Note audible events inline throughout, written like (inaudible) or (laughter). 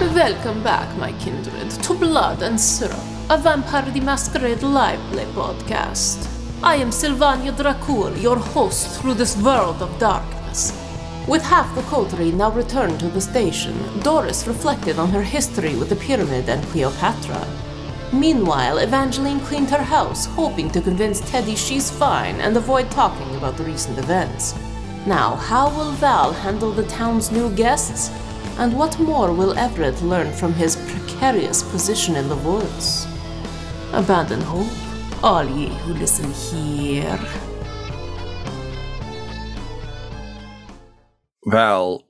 Welcome back, my kindred, to Blood and Syrup, a Vampire the Masquerade live play podcast. I am Sylvania Dracul, your host through this world of darkness. With half the coterie now returned to the station, Doris reflected on her history with the pyramid and Cleopatra. Meanwhile, Evangeline cleaned her house, hoping to convince Teddy she's fine and avoid talking about the recent events. Now, how will Val handle the town's new guests? And what more will Everett learn from his precarious position in the woods? Abandon hope, all ye who listen here. Val,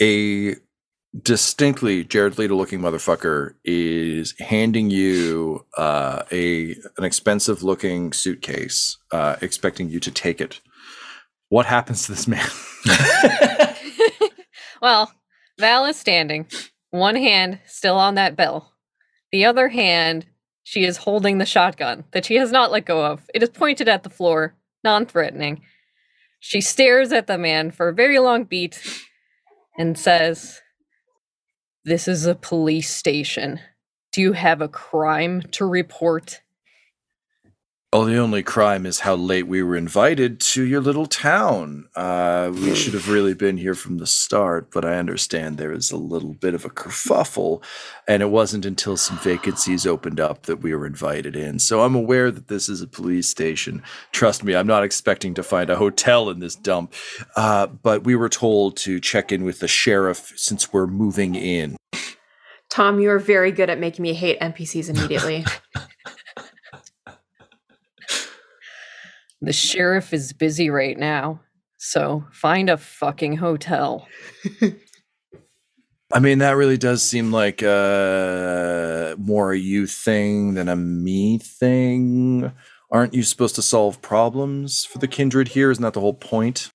a distinctly Jared Leto looking motherfucker is handing you uh, a an expensive looking suitcase, uh, expecting you to take it. What happens to this man? (laughs) well, Val is standing, one hand still on that bell. The other hand, she is holding the shotgun that she has not let go of. It is pointed at the floor, non threatening. She stares at the man for a very long beat and says, This is a police station. Do you have a crime to report? Oh, the only crime is how late we were invited to your little town. Uh, we should have really been here from the start, but I understand there is a little bit of a kerfuffle, and it wasn't until some vacancies opened up that we were invited in. So I'm aware that this is a police station. Trust me, I'm not expecting to find a hotel in this dump, uh, but we were told to check in with the sheriff since we're moving in. Tom, you are very good at making me hate NPCs immediately. (laughs) The sheriff is busy right now, so find a fucking hotel. (laughs) I mean, that really does seem like uh, more a you thing than a me thing. Aren't you supposed to solve problems for the kindred here? Isn't that the whole point?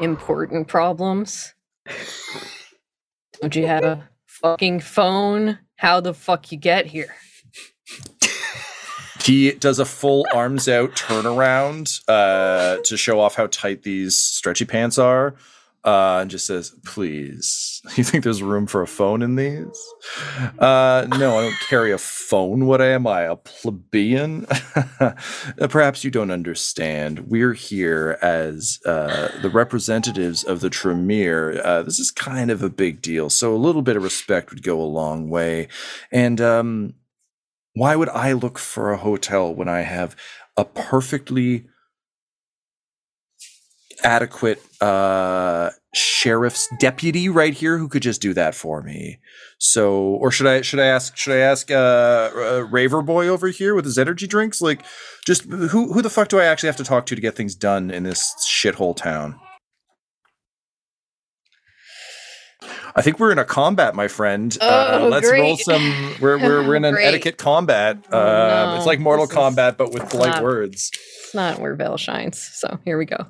Important problems. Don't you have a fucking phone? How the fuck you get here? He does a full (laughs) arms out turnaround uh, to show off how tight these stretchy pants are. Uh, and just says, "Please, (laughs) you think there's room for a phone in these?" Uh, no, I don't carry a phone. What am I, a plebeian? (laughs) Perhaps you don't understand. We're here as uh, the representatives of the Tremere. Uh, this is kind of a big deal, so a little bit of respect would go a long way. And um, why would I look for a hotel when I have a perfectly adequate uh, sheriff's deputy right here who could just do that for me? So, or should I should I ask should I ask uh, uh, Raver Boy over here with his energy drinks? Like, just who who the fuck do I actually have to talk to to get things done in this shithole town? I think we're in a combat, my friend. uh, Oh, let's roll some. We're we're, we're in an etiquette combat. Oh, um, no. It's like Mortal This Kombat, but with polite not- words. It's not where Val shines. So here we go.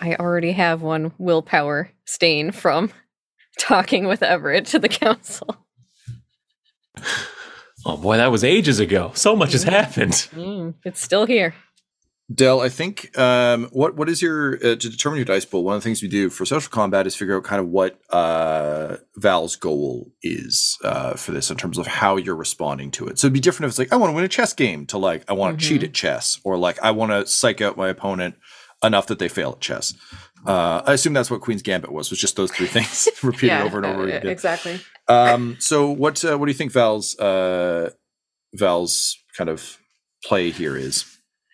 I already have one willpower stain from (laughs) talking with Everett to the council. Oh boy, that was ages ago. So much has happened. Mm, it's still here. Dell, I think um, what what is your uh, to determine your dice pool? One of the things we do for social combat is figure out kind of what uh, Val's goal is uh, for this in terms of how you're responding to it. So it'd be different if it's like I want to win a chess game to like I want to cheat Mhm. at chess or like I want to psych out my opponent enough that they fail at chess. Uh, I assume that's what Queen's Gambit was. Was just those three things (laughs) repeated over and over uh, again. Exactly. Um, so what uh, what do you think Val's uh, Val's kind of play here is?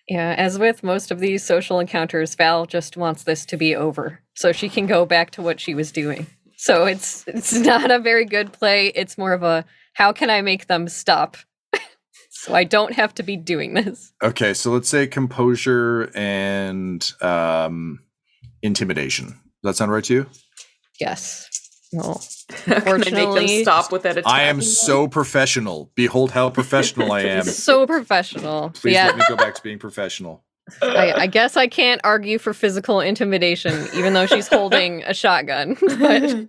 Yeah, as with most of these social encounters, Val just wants this to be over so she can go back to what she was doing. So it's it's not a very good play. It's more of a how can I make them stop? (laughs) so I don't have to be doing this. Okay, so let's say composure and um, intimidation. Does that sound right to you? Yes. Well, (laughs) Can I make them Unfortunately- stop with that? I am so professional. Behold how professional I am. (laughs) so professional. Please yeah, let me go back to being professional. I, I guess I can't argue for physical intimidation, even though she's holding a shotgun. (laughs) but?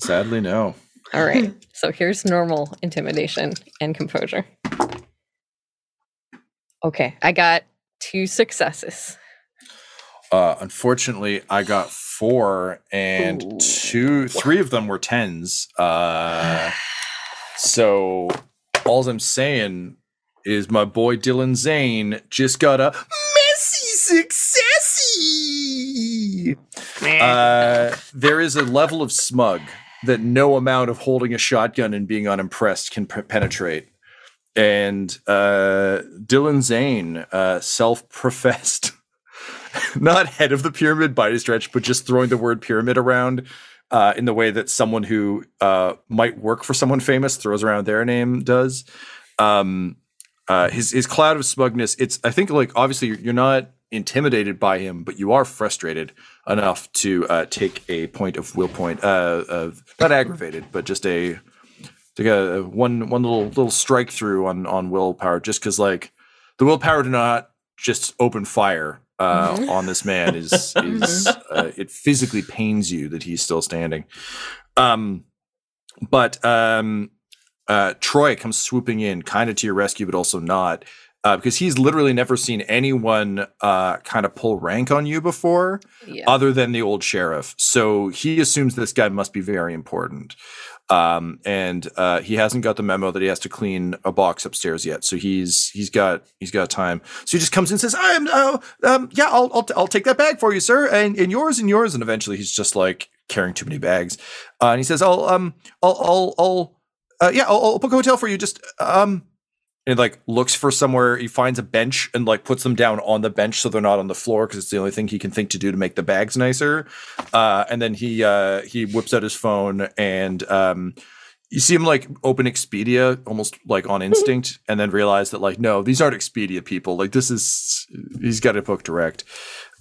Sadly, no. all right, so here's normal intimidation and composure. Okay, I got two successes. Uh, unfortunately, I got four, and Ooh. two, three of them were tens. Uh, so all I'm saying is my boy Dylan Zane just got a messy successy. Uh, there is a level of smug that no amount of holding a shotgun and being unimpressed can p- penetrate. And uh, Dylan Zane, uh, self-professed, (laughs) not head of the pyramid by any stretch, but just throwing the word pyramid around uh, in the way that someone who uh, might work for someone famous throws around their name does. Um, uh, his his cloud of smugness. It's I think like obviously you're, you're not intimidated by him, but you are frustrated enough to uh, take a point of will point, uh, of not aggravated, but just a take a one one little little strike through on on willpower, just because like the willpower to not just open fire uh, Mhm. on this man is (laughs) is uh, it physically pains you that he's still standing. Um, but um, uh, Troy comes swooping in, kind of to your rescue, but also not, uh, because he's literally never seen anyone uh, kind of pull rank on you before, Yeah. other than the old sheriff. So he assumes this guy must be very important. Um, and uh, he hasn't got the memo that he has to clean a box upstairs yet. So he's he's got he's got time. So he just comes in and says, "I'm uh, um, yeah, I'll, I'll I'll take that bag for you, sir, and and yours and yours." And eventually, he's just like carrying too many bags. Uh, and he says, "I'll um I'll I'll I'll uh, yeah I'll, I'll book a hotel for you. Just um." And like looks for somewhere. He finds a bench and like puts them down on the bench so they're not on the floor because it's the only thing he can think to do to make the bags nicer. Uh, and then he uh, he whips out his phone and um, you see him like open Expedia almost like on instinct, (laughs) and then realize that like no, these aren't Expedia people. Like this is he's got a book direct.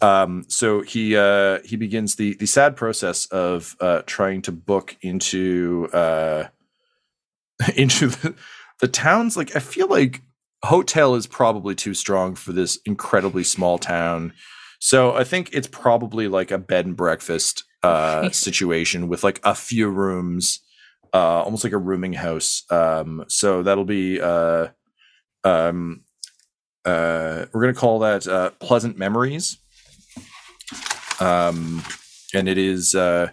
Um, so he uh, he begins the the sad process of uh, trying to book into uh, (laughs) into the, the towns. Like I feel like hotel is probably too strong for this incredibly small town. So I think it's probably like a bed and breakfast uh, situation with like a few rooms, uh, almost like a rooming house. Um, so that'll be uh, um, uh, we're gonna call that uh, pleasant memories. Um, and it is uh,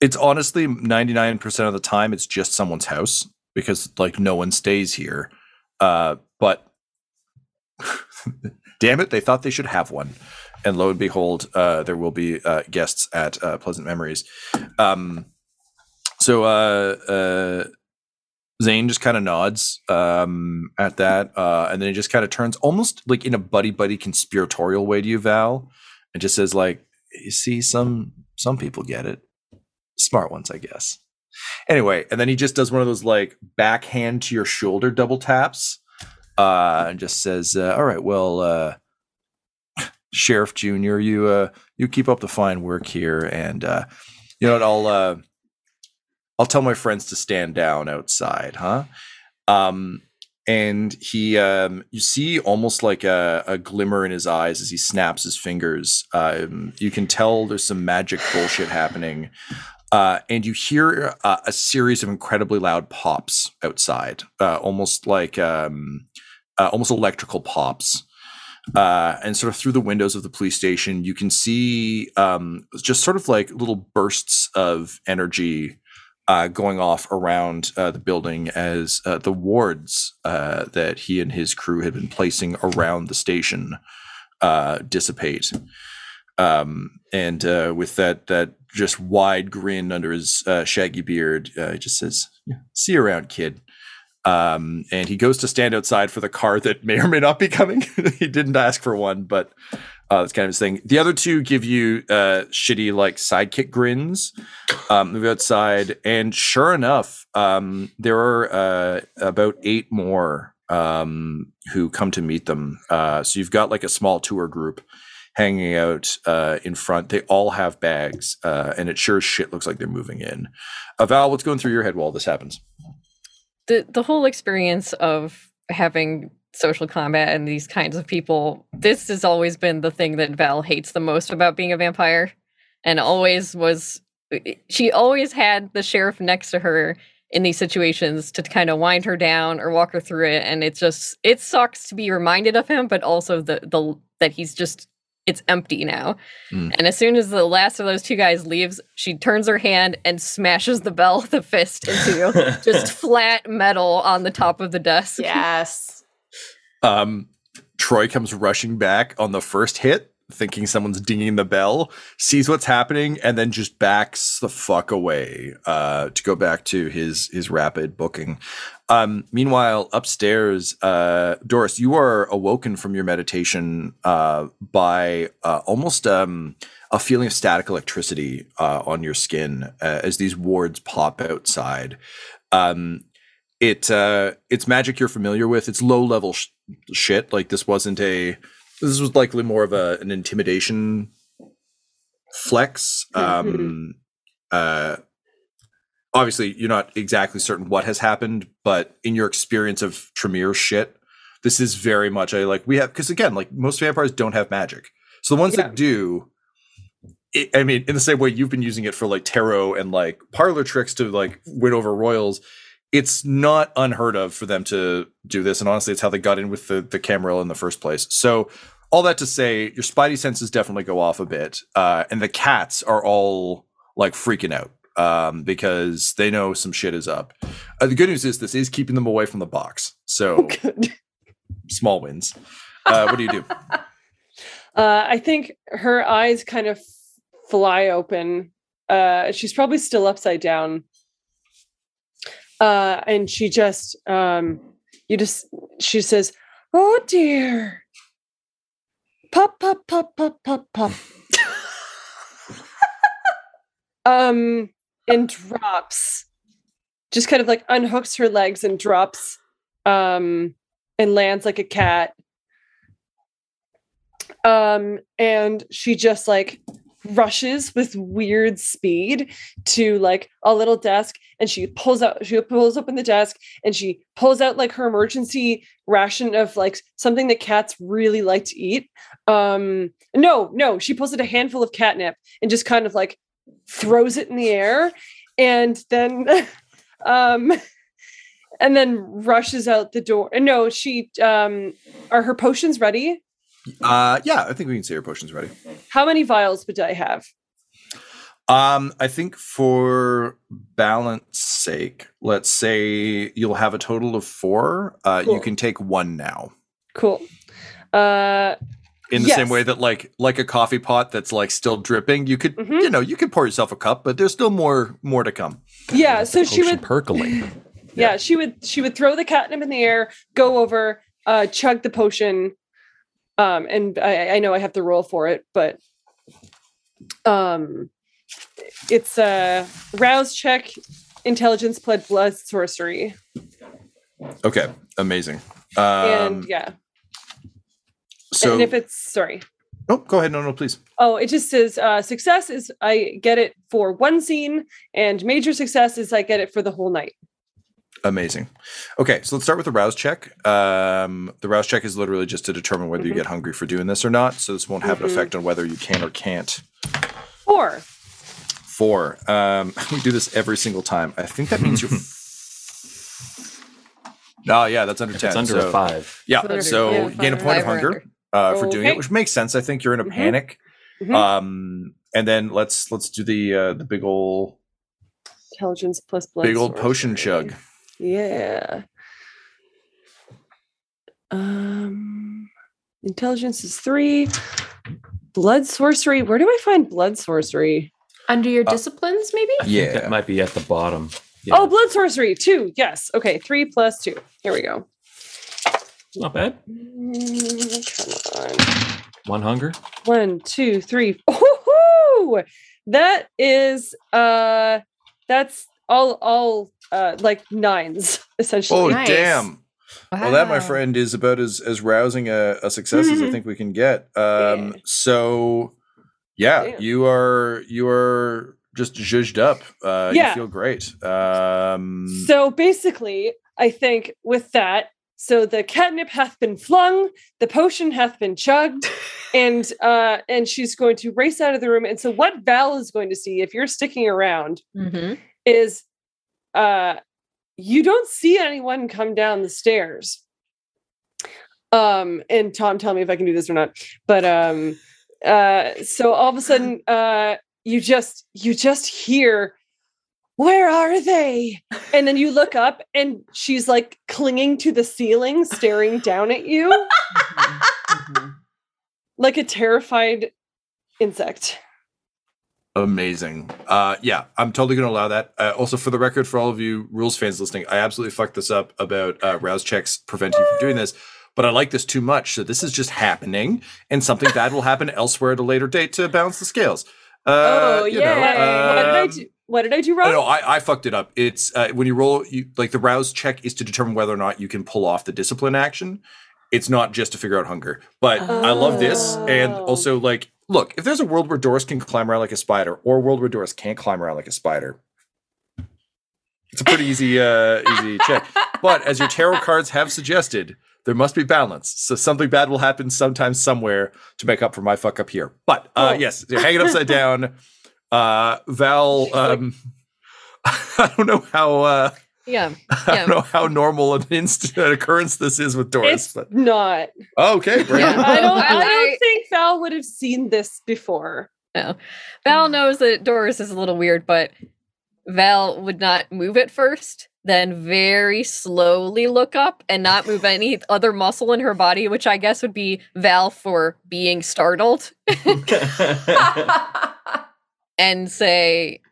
it's honestly 99% of the time it's just someone's house because like no one stays here. Uh, but (laughs) damn it, they thought they should have one. And lo and behold, uh, there will be uh, guests at uh, Pleasant Memories. Um, so uh, uh, Zane just kind of nods um, at that, and then he just kind of turns almost like in a buddy buddy conspiratorial way to you, Val, and just says like, "You see, some some people get it, smart ones, I guess." Anyway, and then he just does one of those like backhand to your shoulder double taps, uh, and just says, uh, "All right, well." Uh, Sheriff Junior, you uh you keep up the fine work here, and uh you know what? I'll uh I'll tell my friends to stand down outside, huh? Um and he um you see almost like a, a glimmer in his eyes as he snaps his fingers. Um you can tell there's some magic bullshit happening. Uh, and you hear uh, a series of incredibly loud pops outside, uh, almost like um, uh, almost electrical pops uh, and sort of through the windows of the police station, you can see um, just sort of like little bursts of energy going off around the building as the wards that he and his crew had been placing around the station dissipate. Um, and with that that just wide grin under his uh, shaggy beard, uh, he just says, "Yeah, "See you around, kid." Um, and he goes to stand outside for the car that may or may not be coming. (laughs) he didn't ask for one, but uh, that's kind of his thing. The other two give you uh, shitty like sidekick grins. Um, move outside, and sure enough, um, there are uh, about eight more um, who come to meet them. Uh, so you've got like a small tour group hanging out uh, in front. They all have bags, uh, and it sure as shit looks like they're moving in. Uh, Val, what's going through your head while this happens? the the whole experience of having social combat and these kinds of people this has always been the thing that val hates the most about being a vampire and always was she always had the sheriff next to her in these situations to kind of wind her down or walk her through it and it just it sucks to be reminded of him but also the the that he's just it's empty now Mm. and as soon as the last of those two guys leaves she turns her hand and smashes the bell with a fist into (laughs) just flat metal on the top of the desk Yes. Um, Troy comes rushing back on the first hit, thinking someone's dinging the bell, sees what's happening, and then just backs the fuck away uh, to go back to his his rapid booking. Um, meanwhile, upstairs, uh, Doris, you are awoken from your meditation uh, by uh, almost um, a feeling of static electricity uh, on your skin uh, as these wards pop outside. Um, it it's magic you're familiar with. It's low level sh- shit. Like this wasn't a. This was likely more of a an intimidation flex. Um, uh, obviously, you're not exactly certain what has happened, but in your experience of Tremere shit, this is very much a like we have because again, like most vampires don't have magic. So the ones Yeah. that do, it, I mean, in the same way you've been using it for like tarot and like parlor tricks to like win over royals, it's not unheard of for them to do this. And honestly, it's how they got in with the the Camarilla in the first place. So all that to say, your spidey senses definitely go off a bit, uh, and the cats are all like freaking out um, because they know some shit is up. Uh, the good news is this is keeping them away from the box, so (laughs) small wins. Uh, what do you do? (laughs) Uh, I think her eyes kind of fly open. Uh, she's probably still upside down. Uh, and she just, um, you just, she says, "Oh dear, pop, pop, pop, pop, pop, pop." (laughs) um, and drops, just kind of like unhooks her legs and drops, um, and lands like a cat. Um and she just like rushes with weird speed to like a little desk and she pulls out she pulls open the desk and she pulls out like her emergency ration of like something that cats really like to eat. Um no no she pulls out a handful of catnip and just kind of like throws it in the air and then (laughs) um and then rushes out the door. And no she um are her potions ready Uh, yeah, I think we can say your potion's ready. How many vials would I have? Um, I think for balance sake, let's say you'll have a total of four. Uh, you can take one now. Cool. Uh, In the same way that like like a coffee pot that's like still dripping, you could Mhm. you know you could pour yourself a cup, but there's still more more to come. yeah. So she would, percolate. (laughs) yeah, she would, she would throw the catnip in the air, go over, uh, chug the potion. Um, and I, I know I have to roll for it, but, um, it's a rouse check, intelligence, blood, blood, sorcery, Okay, amazing. Um, and yeah. so and if it's sorry, oh, go ahead. No, no, please. Oh, it just says uh, success is I get it for one scene, and major success is I get it for the whole night. Amazing. Okay, so let's start with the rouse check. Um, the rouse check is literally just to determine whether you Mhm. get hungry for doing this or not. So this won't have an Mhm. effect on whether you can or can't. Four. Four. Um, (laughs) we do this every single time. I think that means you're. (laughs) Oh yeah, that's under If ten. it's under so- a five. Yeah, Under- so yeah, gain a point of hunger uh, for doing it, which makes sense. I think you're in a Mhm. panic. Mhm. Um, and then let's let's do the uh, the big old Intelligence plus blood. big old potion sorcery. chug. Yeah. Um, intelligence is three. Blood sorcery. Where do I find blood sorcery? Under your Uh, disciplines, maybe? I Yeah. that might be at the bottom. Yeah, Oh, blood sorcery. Two. Yes. Okay. Three plus two. Here we go. not bad. Mm, come on. One hunger. One, two, three. (laughs) Oh, that is uh, that's all all uh like nines (laughs) essentially. Oh Nice. damn! Well, that, my friend, is about as as rousing a, a success as I think we can get. Um, Yeah. So, yeah, Damn. you are you are just zhuzhed up. Uh, Yeah. You feel great. Um, So basically, I think with that, so the catnip hath been flung, the potion hath been chugged, (laughs) and uh and she's going to race out of the room. And so what Val is going to see if you're sticking around Mhm. is uh you don't see anyone come down the stairs. Um and Tom tell me if I can do this or not. But um uh so all of a sudden (laughs) uh you just you just hear where are they? And then you look up and she's like clinging to the ceiling staring down at you (laughs) like a terrified insect. Amazing. Uh, yeah, I'm totally going to allow that. Uh, also, for the record, for all of you rules fans listening, I absolutely fucked this up about uh, rouse checks preventing you from doing this. But I like this too much, so this is just happening, and something bad will happen elsewhere at a later date to balance the scales. Uh, oh you yeah. know, what did I um, do? What did I do No, wrong? no, I, I fucked it up. It's uh, when you roll, you like the rouse check is to determine whether or not you can pull off the discipline action. It's not just to figure out hunger. But I love this, and Oh. also like, look, if there's a world where Doris can climb around like a spider, or a world where Doris can't climb around like a spider, it's a pretty easy, uh, (laughs) easy check. But as your tarot cards have suggested, there must be balance. So something bad will happen sometime somewhere to make up for my fuck up here. But uh, Cool. yes, you're hanging upside down. Uh, Val, um, (laughs) I don't know how uh, Yeah. (laughs) I don't know how normal an instant an occurrence this is with Doris. it's But not. okay, bring Yeah. I don't I, I- don't think Val would have seen this before. Val knows that Doris is a little weird, but Val would not move at first, then very slowly look up and not move any other muscle in her body, which I guess would be Val for being startled, (laughs) and say,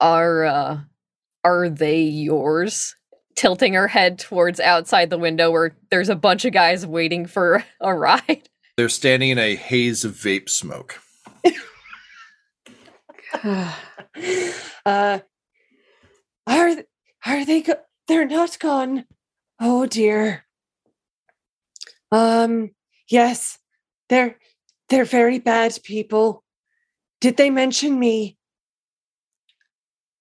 "Are uh, are they yours?" Tilting her head towards outside the window where there's a bunch of guys waiting for a ride. They're standing in a haze of vape smoke. (sighs) uh are th- are they go- they're not gone. Oh dear. Um yes they're they're very bad people. Did they mention me?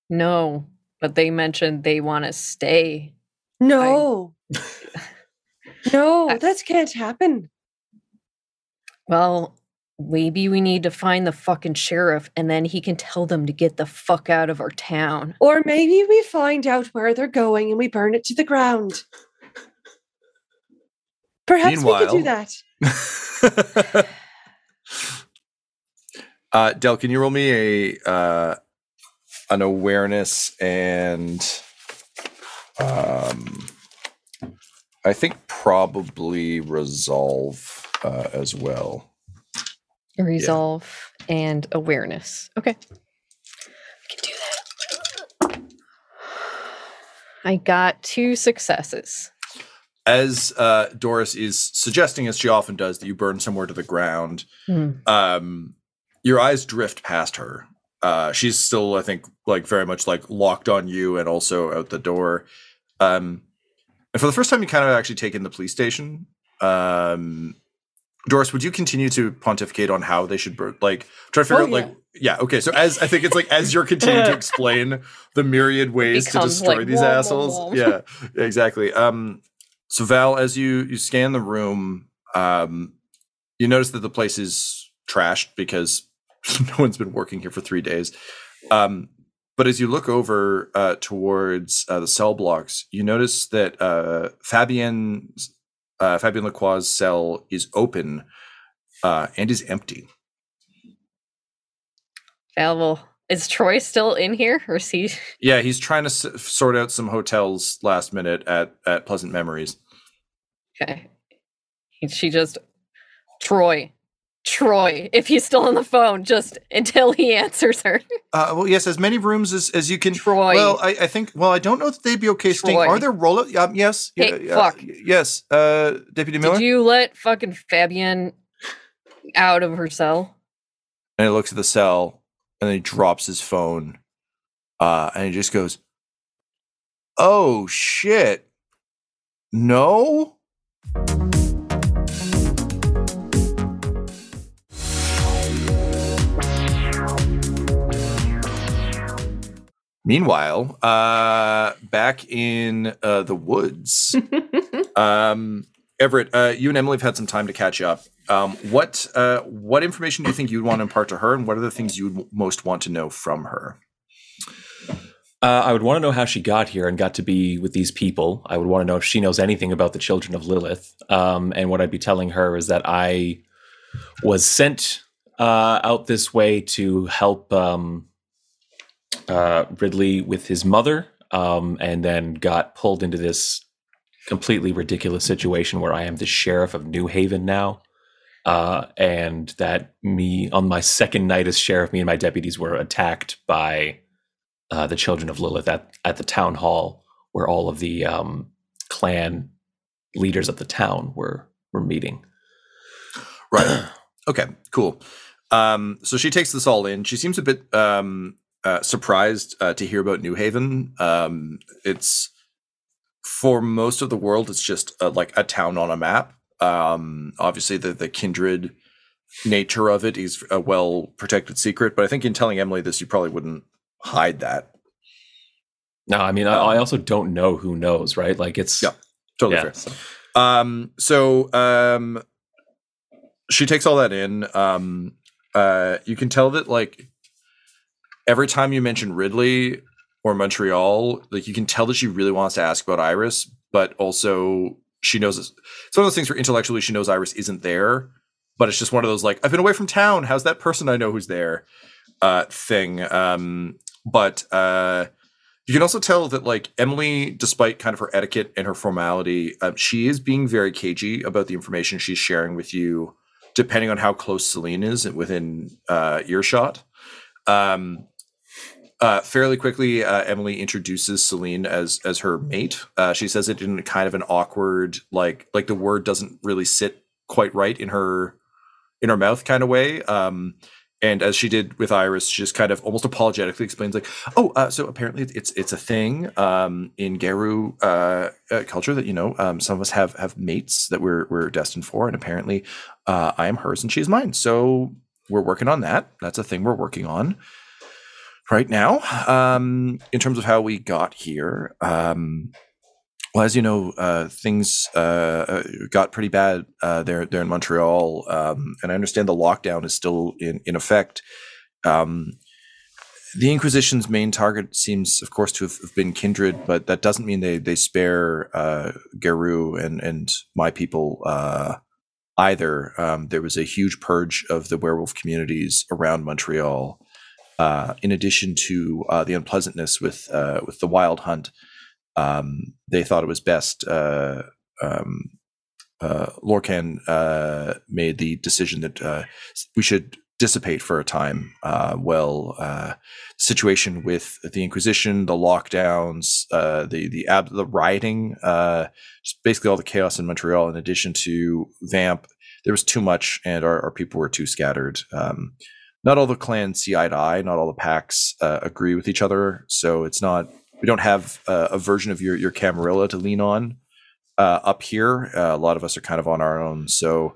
No, but they mentioned they want to stay. no. (laughs) No I- that can't happen Well, maybe we need to find the fucking sheriff and then he can tell them to get the fuck out of our town. or maybe we find out where they're going and we burn it to the ground perhaps we could do that (laughs) uh, Del, can you roll me a uh, an awareness and um, I think probably resolve uh, as well. Resolve and awareness. Okay. I can do that. I got two successes. As uh, Doris is suggesting, as she often does, that you burn somewhere to the ground. Hmm. um your eyes drift past her uh she's still i think like very much like locked on you and also out the door um and for the first time you kind of actually take in the police station um doris would you continue to pontificate on how they should burn like try to figure Oh, out like yeah okay so as i think it's like as you're continuing to (laughs) explain the myriad ways to destroy like, these wom, assholes wom. yeah exactly um so val as you you scan the room um you notice that the place is trashed because (laughs) no one's been working here for three days. Um, but as you look over uh, towards uh, the cell blocks, you notice that uh, Fabien's uh, Fabien Lacroix's cell is open uh, and is empty. Val. Is Troy still in here or is he? Yeah, he's trying to s- sort out some hotels last minute at at Pleasant Memories. Okay. She just. Troy. Troy. If he's still on the phone, just until he answers her. Uh, well, yes, as many rooms as, as you can. Troy. Well, I, I think. Well, I don't know if they'd be okay staying. Are there roll? Um, yes. Hey, yeah, fuck. Yes, uh, Deputy Miller. Did you let fucking Fabien out of her cell? and he looks at the cell and then he drops his phone uh and he just goes oh shit no. Meanwhile, uh, back in uh, the woods, (laughs) um, Everett, uh, you and Emily have had some time to catch up. Um, what uh, what information do you think you'd want to impart to her, and what are the things you would most want to know from her? Uh, I would want to know how she got here and got to be with these people. I would want to know if she knows anything about the children of Lilith. Um, and what I'd be telling her is that I was sent uh, out this way to help um, uh, Ridley with his mother, um, and then got pulled into this completely ridiculous situation where I am the sheriff of New Haven now. Uh, and that me on my second night as sheriff, me and my deputies were attacked by uh, the children of Lilith at, at the town hall, where all of the um, clan leaders of the town were were meeting. Right. okay. Cool. Um, so she takes this all in. She seems a bit um, uh, surprised uh, to hear about New Haven. Um, it's for most of the world, it's just uh like a town on a map. Um, obviously, the the kindred nature of it is a well protected secret. But I think in telling Emily this, you probably wouldn't hide that. No, I mean, I, I also don't know who knows, right? Like it's Yeah, Totally yeah, fair. so- Um, so um, she takes all that in. Um, uh, you can tell that like every time you mention Ridley or Montreal, like you can tell that she really wants to ask about Iris, but also she knows it's it's one of those things where intellectually she knows Iris isn't there, but it's just one of those like I've been away from town. How's that person I know who's there? Uh, thing. Um, but uh, you can also tell that like Emily, despite kind of her etiquette and her formality, um, she is being very cagey about the information she's sharing with you, depending on how close Celine is within uh, earshot. Um, uh, fairly quickly, uh, Emily introduces Celine as as her mate. Uh, she says it in kind of an awkward, like like the word doesn't really sit quite right in her in her mouth kind of way. Um, and as she did with Iris, she just kind of almost apologetically explains, like, "Oh, uh, so apparently it's it's a thing um, in Garou uh, uh, culture that you know um, some of us have have mates that we're we're destined for, and apparently uh, I am hers and she's mine. So we're working on that. That's a thing we're working on right now. Um, in terms of how we got here, um, well, as you know, uh, things uh, uh, got pretty bad uh, there there in Montreal, um, and I understand the lockdown is still in in effect. Um, the Inquisition's main target seems, of course, to have have been kindred, but that doesn't mean they they spare uh, Garou and and my people uh, either. Um, there was a huge purge of the werewolf communities around Montreal, uh, in addition to uh, the unpleasantness with uh, with the wild hunt um, they thought it was best. Uh, um, uh, Lorcan made the decision that we should dissipate for a time. Well, uh, situation with the Inquisition, the lockdowns, the the ab- the rioting, basically all the chaos in Montreal. In addition to Vamp, there was too much, and our, our people were too scattered. Um, not all the clans see eye to eye. Not all the packs uh, agree with each other. So it's not we don't have uh, a version of your your Camarilla to lean on uh, up here. Uh, a lot of us are kind of on our own. So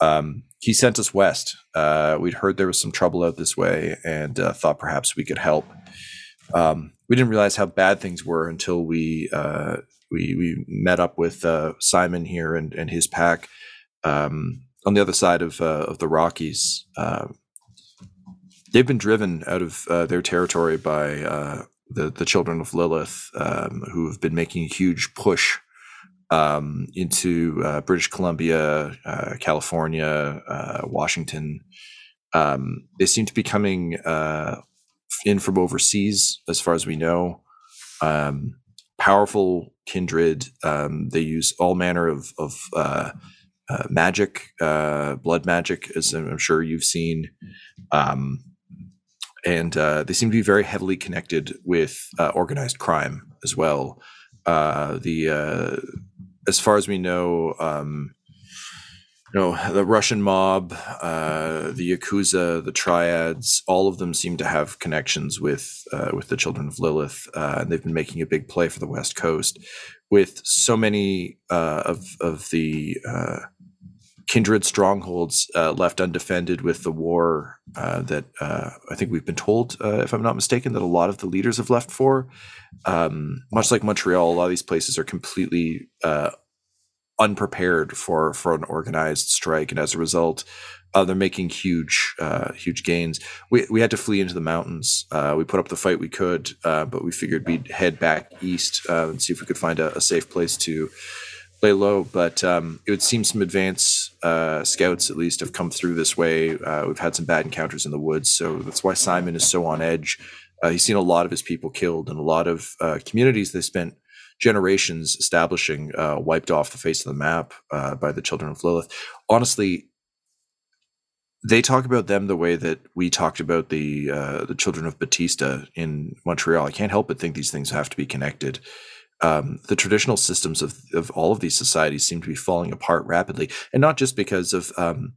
um, he sent us west. Uh, we'd heard there was some trouble out this way, and uh, thought perhaps we could help. Um, we didn't realize how bad things were until we we we met up with Simon here and and his pack um, on the other side of uh, of the Rockies. Uh, they've been driven out of uh, their territory by uh, the the children of Lilith, um, who have been making a huge push um, into uh, British Columbia, uh, California, uh, Washington. Um, they seem to be coming uh, in from overseas, as far as we know. Um, powerful kindred. Um, they use all manner of of magic, blood magic, as I'm sure you've seen. Um, and uh, they seem to be very heavily connected with uh, organized crime as well. Uh, the uh, as far as we know, um, you know, the Russian mob, uh, the yakuza, the triads, all of them seem to have connections with uh, with the children of Lilith, and they've been making a big play for the West Coast. with so many of of the kindred strongholds uh, left undefended with the war uh, that uh, I think we've been told, uh, if I'm not mistaken, that a lot of the leaders have left for. Um, much like Montreal, a lot of these places are completely uh, unprepared for for an organized strike, and as a result, uh, they're making huge huge gains. We we had to flee into the mountains. We put up the fight we could, but we figured we'd head back east and see if we could find a, a safe place to lay low. But um, it would seem some advance uh, scouts at least have come through this way. Uh, we've had some bad encounters in the woods, so that's why Simon is so on edge. Uh, he's seen a lot of his people killed, and a lot of uh, communities they spent generations establishing uh, wiped off the face of the map uh, by the children of Lilith. Honestly, they talk about them the way that we talked about the uh, the children of Batista in Montreal. I can't help but think these things have to be connected. Um, the traditional systems of of all of these societies seem to be falling apart rapidly, and not just because of um,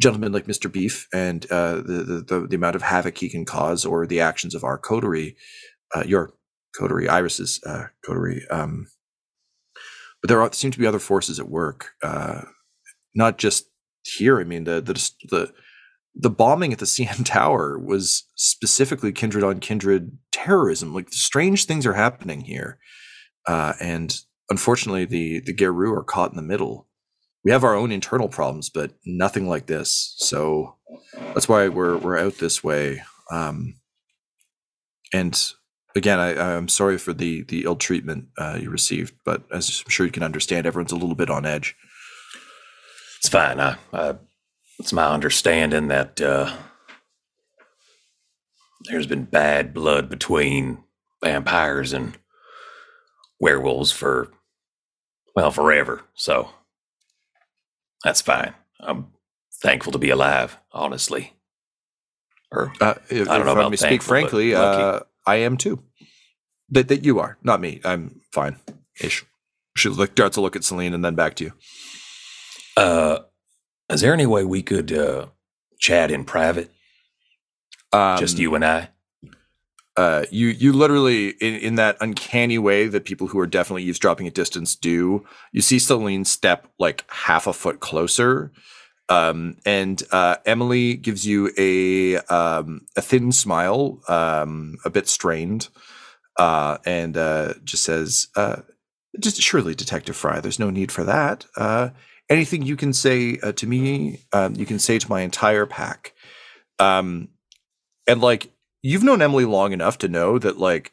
gentlemen like Mister Beef and uh, the, the the the amount of havoc he can cause, or the actions of our coterie, uh, your coterie, Iris's uh, coterie. Um, but there are, seem to be other forces at work, uh, not just here. I mean, the the the the bombing at the (laughs) CN Tower was specifically kindred on kindred terrorism. Like strange things are happening here, uh, and unfortunately, the the Garou are caught in the middle. We have our own internal problems, but nothing like this. So that's why we're we're out this way. Um, and again, I, I'm sorry for the the ill treatment uh, you received, but as I'm sure you can understand, everyone's a little bit on edge. It's fine. I, I, it's my understanding that uh, there's been bad blood between vampires and werewolves for, well, forever. So that's fine. I'm thankful to be alive, honestly. Or Uh, if, I don't know if about me speak frankly. Uh, I am too. That that you are, not me. I'm fine. Ish. She look, darts a look at Celine and then back to you. uh, is there any way we could uh, chat in private, Um, just you and I? Uh, you you literally in, in that uncanny way that people who are definitely eavesdropping at distance do. You see Celine step like half a foot closer, um, and uh, Emily gives you a um, a thin smile, um, a bit strained, uh, and uh, just says, uh, "Just surely, Detective Fry. There's no need for that. Anything you can say to me, um, you can say to my entire pack." Um, and like you've known Emily long enough to know that like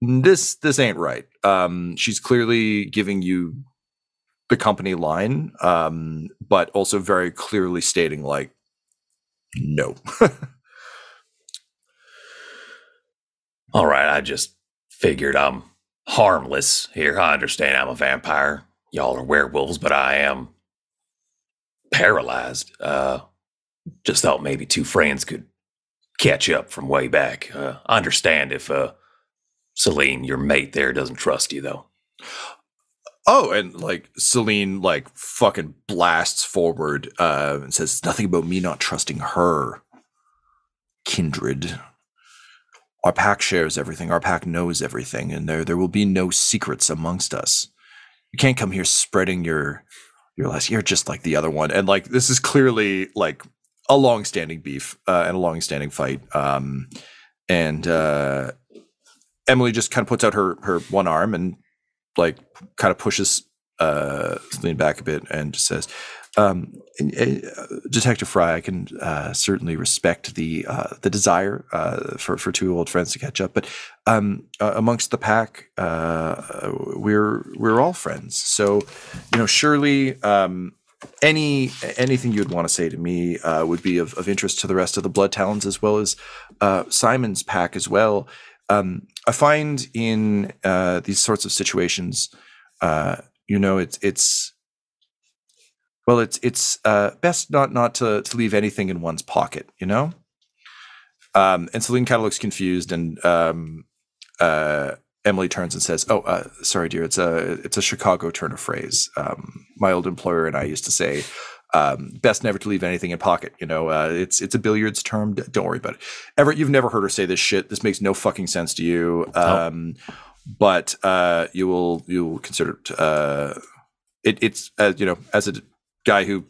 this this ain't right. Um, she's clearly giving you the company line, um, but also very clearly stating like no. (laughs) All right, I just figured I'm harmless here. I understand I'm a vampire. Y'all are werewolves, but I am paralyzed. Uh, just thought maybe two friends could catch up from way back. Uh, understand if uh, Celine, your mate there, doesn't trust you, though. oh, and like Celine like fucking blasts forward uh, and says nothing about me not trusting her. Kindred. Our pack shares everything. Our pack knows everything, and there there will be no secrets amongst us. You can't come here spreading your your lies. You're just like the other one, and like this is clearly like a long-standing beef uh, and a long-standing fight. Um, and uh, Emily just kind of puts out her her one arm and like kind of pushes uh, Celine back a bit and just says, um, uh, "Detective Fry, I can uh, certainly respect the uh, the desire uh, for for two old friends to catch up, but um, amongst the pack, we're we're all friends. So, you know, surely." Um, any anything you'd want to say to me uh, would be of, of interest to the rest of the blood talons as well as uh, simon's pack as well. Um, i find in uh, these sorts of situations uh, you know it's it's well it's it's uh, best not not to, to leave anything in one's pocket you know? Um, and celine kind of looks confused and um, uh, Emily turns and says, "Oh, uh, sorry, dear. It's a it's a Chicago turn of phrase. Um, my old employer and I used to say, um, best never to leave anything in pocket. You know, uh, it's it's a billiards term. Don't worry about it. Everett, you've never heard her say this shit. This makes no fucking sense to you. Um, but uh, you will you will consider it, uh, it it's uh, you know as a guy who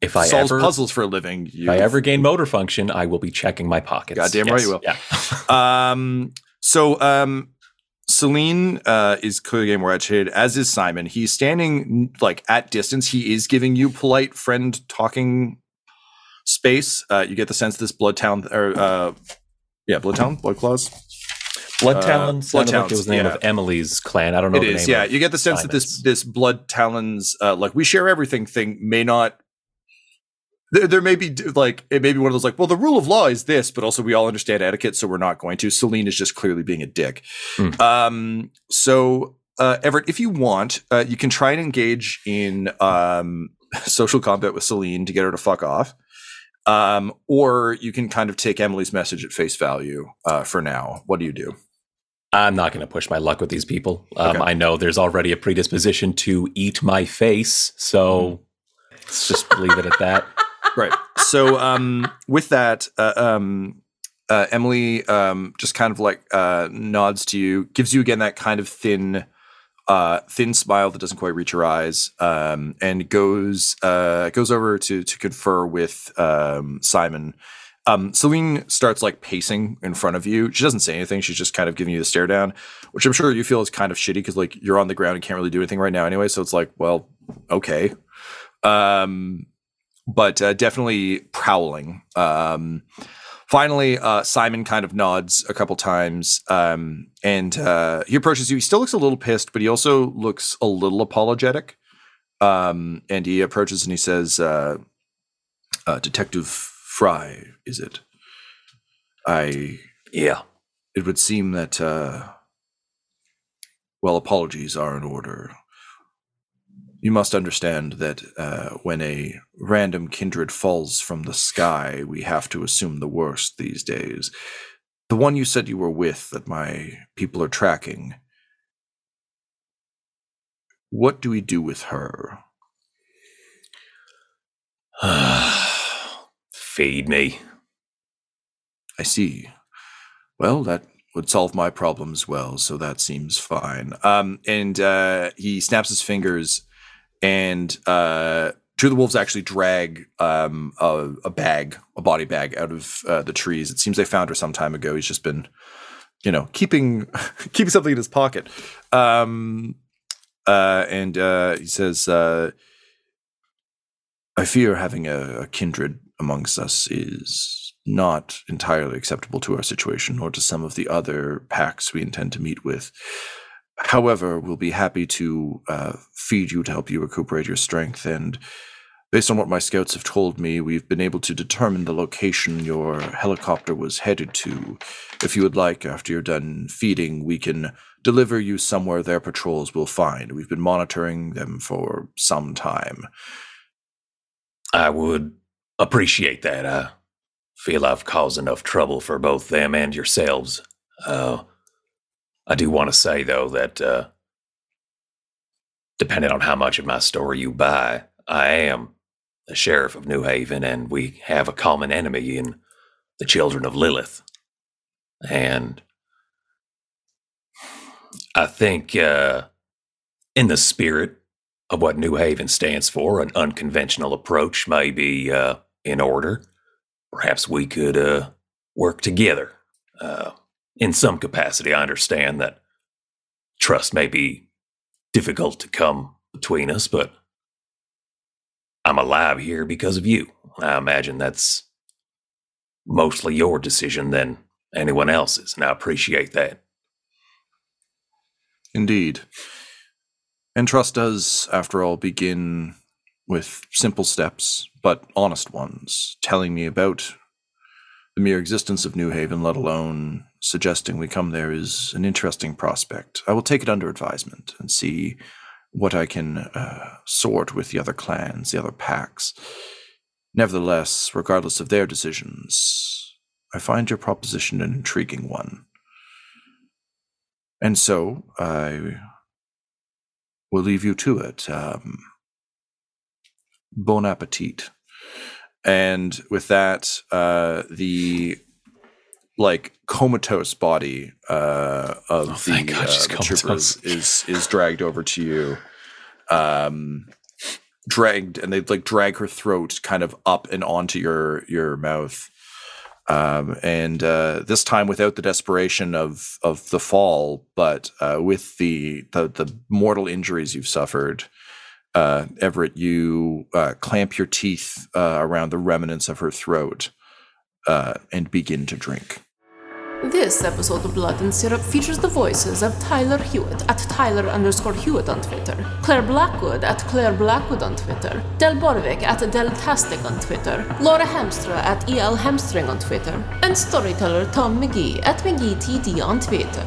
If I solves ever puzzles for a living. if I ever gain motor function, I will be checking my pockets. Goddamn right you will. Yeah. (laughs) Um, so um, Celine uh, is clearly more agitated, as is Simon. He's standing like at distance. He is giving you polite friend talking space. Uh, you get the sense this Blood Town or uh, yeah, Blood Town, Blood Claws. Blood Uh, Blood sounded like it was the name yeah. of Emily's clan. I don't know. It the is, name yeah. You get the sense that this this Blood Talons, uh, like we share everything thing, may not. There, there may be like it may be one of those like, well, the rule of law is this, but also we all understand etiquette, so we're not going to. Celine is just clearly being a dick. Hmm. Um, so uh, Everett, if you want, uh, you can try and engage in um, (laughs) social combat with Celine to get her to fuck off. Um, or you can kind of take Emily's message at face value uh, for now. What do you do? I'm not going to push my luck with these people. Um, Okay. I know there's already a predisposition to eat my face, so Hmm. let's just leave it at that. (laughs) right. So um, with that, uh, um, uh, Emily um, just kind of like uh, nods to you, gives you again that kind of thin, uh, thin smile that doesn't quite reach your eyes, um, and goes uh, goes over to to confer with um, Simon. Um, Celine starts like pacing in front of you. She doesn't say anything. She's just kind of giving you the stare down, which I'm sure you feel is kind of shitty because like you're on the ground and can't really do anything right now anyway. So it's like, well, okay. Um, but uh, definitely prowling. Um, finally, uh, Simon kind of nods a couple times, um, and uh, he approaches you. He still looks a little pissed, but he also looks a little apologetic. Um, and he approaches and he says, uh, uh, "Detective Fry, is it? I. Yeah. It would seem that. Uh, well, apologies are in order." You must understand that uh, when a random kindred falls from the sky, we have to assume the worst these days. The one you said you were with that my people are tracking, what do we do with her? (sighs) Feed me. I see. Well, that would solve my problem as well, so that seems fine. Um, and uh, he snaps his fingers, and uh, two of the wolves actually drag um, a, a bag, a body bag, out of uh, the trees. It seems they found her some time ago. He's just been, you know, keeping (laughs) keeping something in his pocket. Um, uh, and uh, he says, uh, "I fear having a, a kindred amongst us is." not entirely acceptable to our situation or to some of the other packs we intend to meet with. However, we'll be happy to uh, feed you to help you recuperate your strength. And based on what my scouts have told me, we've been able to determine the location your helicopter was headed to. If you would like, after you're done feeding, we can deliver you somewhere their patrols will find. We've been monitoring them for some time. I would appreciate that. I feel I've caused enough trouble for both them and yourselves. Uh, I do want to say, though, that uh, depending on how much of my story you buy, I am the sheriff of New Haven, and we have a common enemy in the children of Lilith. And I think, uh, in the spirit of what New Haven stands for, an unconventional approach may be uh, in order. Perhaps we could uh, work together. In some capacity, I understand that trust may be difficult to come between us, but I'm alive here because of you. I imagine that's mostly your decision than anyone else's, and I appreciate that. Indeed. And trust does, after all, begin with simple steps, but honest ones, telling me about the mere existence of New Haven, let alone suggesting we come there, is an interesting prospect. I will take it under advisement and see what I can uh, sort with the other clans, the other packs. Nevertheless, regardless of their decisions, I find your proposition an intriguing one. And so I will leave you to it. Um, bon appetit. And with that, uh, the like comatose body uh, of Oh, the, God uh, the troopers (laughs) is is dragged over to you. Um, dragged and they like drag her throat kind of up and onto your your mouth. Um, and uh, this time without the desperation of of the fall, but uh, with the, the the mortal injuries you've suffered, uh, Everett, you uh, clamp your teeth uh, around the remnants of her throat uh, and begin to drink. This episode of Blood and Syrup features the voices of Tyler Hewitt at Tyler underscore Hewitt on Twitter, Claire Blackwood at Claire Blackwood on Twitter, Del Borovic at Deltastic on Twitter, Laura Hamstra at EL Hamstring on Twitter, and storyteller Tom McGee at McGeeTD on Twitter.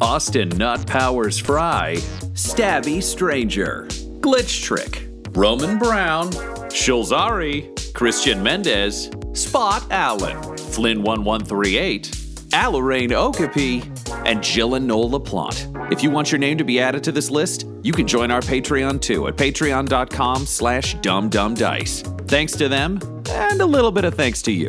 Austin Nut Powers Fry, Stabby Stranger, Glitch Trick, Roman Brown, Shulzari, Christian Mendez, Spot Allen, Flynn1138, Alarain Okapi, and Jillian Noel LaPlante. If you want your name to be added to this list, you can join our Patreon too at patreon.com slash dumbdumbdice. Thanks to them, and a little bit of thanks to you.